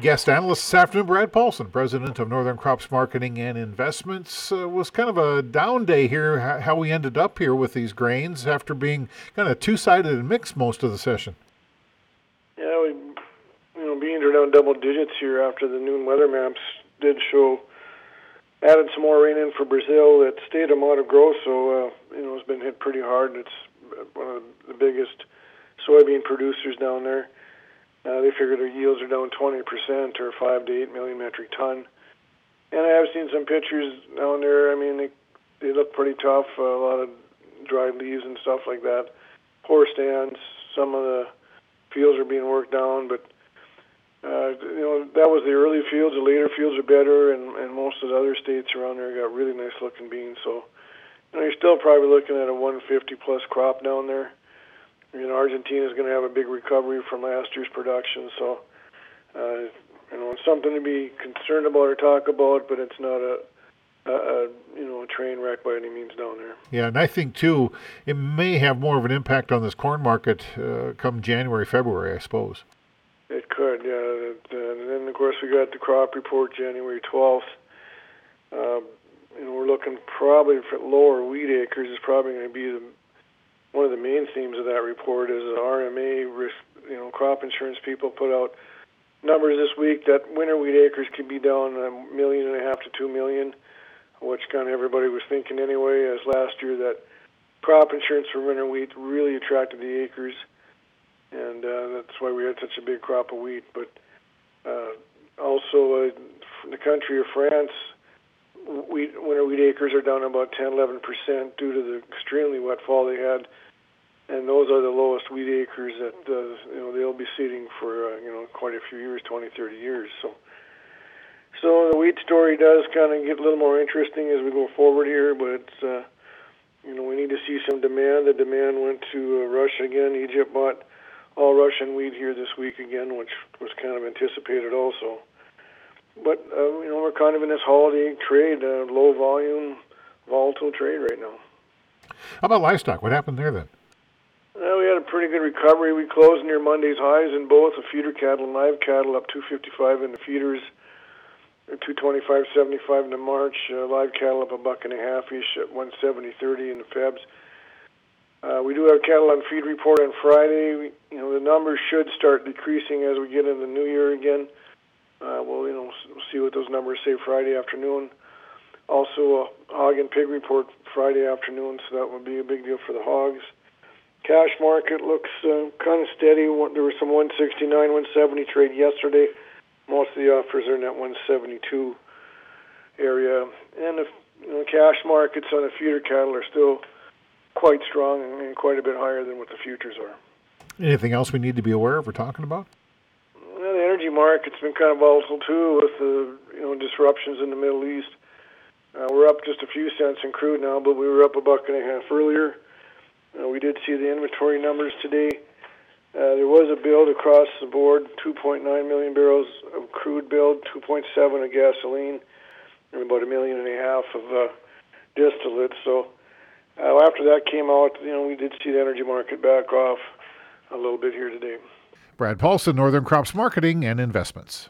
Guest analyst this afternoon, Brad Paulson, president of Northern Crops Marketing and Investments. Uh, was kind of a down day here, how we ended up here with these grains after being kind of two sided and mixed most of the session. Yeah, we, you know, beans are down double digits here after the noon weather maps did show added some more rain in for Brazil. It stayed a Mato Grosso, so uh, you know it's been hit pretty hard. It's one of the biggest soybean producers down there. Uh, they figure their yields are down 20% or 5 to 8 million metric ton. And I have seen some pictures down there. I mean, they, they look pretty tough. A lot of dried leaves and stuff like that. Poor stands. Some of the fields are being worked down, but uh, you know that was the early fields. The later fields are better, and, and most of the other states around there got really nice looking beans. So you know, you're still probably looking at a 150 plus crop down there you know, Argentina is going to have a big recovery from last year's production. So, uh, you know, it's something to be concerned about or talk about, but it's not a, a, a, you know a train wreck by any means down there. Yeah, and I think too, it may have more of an impact on this corn market uh, come January, February, I suppose. It could, yeah. And then of course we got the crop report January twelfth. Uh, you know, we're looking probably for lower wheat acres is probably going to be the one of the main themes of that report is the RMA, risk, you know, crop insurance people put out numbers this week that winter wheat acres could be down a million and a half to two million, which kind of everybody was thinking anyway. As last year, that crop insurance for winter wheat really attracted the acres, and uh, that's why we had such a big crop of wheat. But uh, also, uh, the country of France wheat, winter wheat acres are down about 10, 11 percent due to the extremely wet fall they had, and those are the lowest wheat acres that uh, you know they'll be seeding for uh, you know quite a few years, 20, 30 years. So, so the wheat story does kind of get a little more interesting as we go forward here, but uh, you know we need to see some demand. The demand went to uh, Russia again. Egypt bought all Russian wheat here this week again, which was kind of anticipated also but uh, you know we're kind of in this holiday trade, uh, low volume, volatile trade right now. How about livestock? What happened there then? Well, we had a pretty good recovery. We closed near Monday's highs in both the feeder cattle and live cattle, up 255 in the feeders, 225.75 in the March. Uh, live cattle up a buck and a half ish at 170.30 in the Febs. Uh, we do have cattle on feed report on Friday. We, you know the numbers should start decreasing as we get into the new year again. Uh, we'll you know see what those numbers say Friday afternoon. Also, a hog and pig report Friday afternoon, so that would be a big deal for the hogs. Cash market looks uh, kind of steady. There was some 169, 170 trade yesterday. Most of the offers are in that 172 area, and the you know, cash markets on the feeder cattle are still quite strong and quite a bit higher than what the futures are. Anything else we need to be aware of or talking about? Market's been kind of volatile too with the you know disruptions in the Middle East. Uh, we're up just a few cents in crude now, but we were up a buck and a half earlier. Uh, we did see the inventory numbers today. Uh, there was a build across the board: 2.9 million barrels of crude build, 2.7 of gasoline, and about a million and a half of uh, distillate. So uh, after that came out, you know, we did see the energy market back off a little bit here today. Brad Paulson, Northern Crops Marketing and Investments.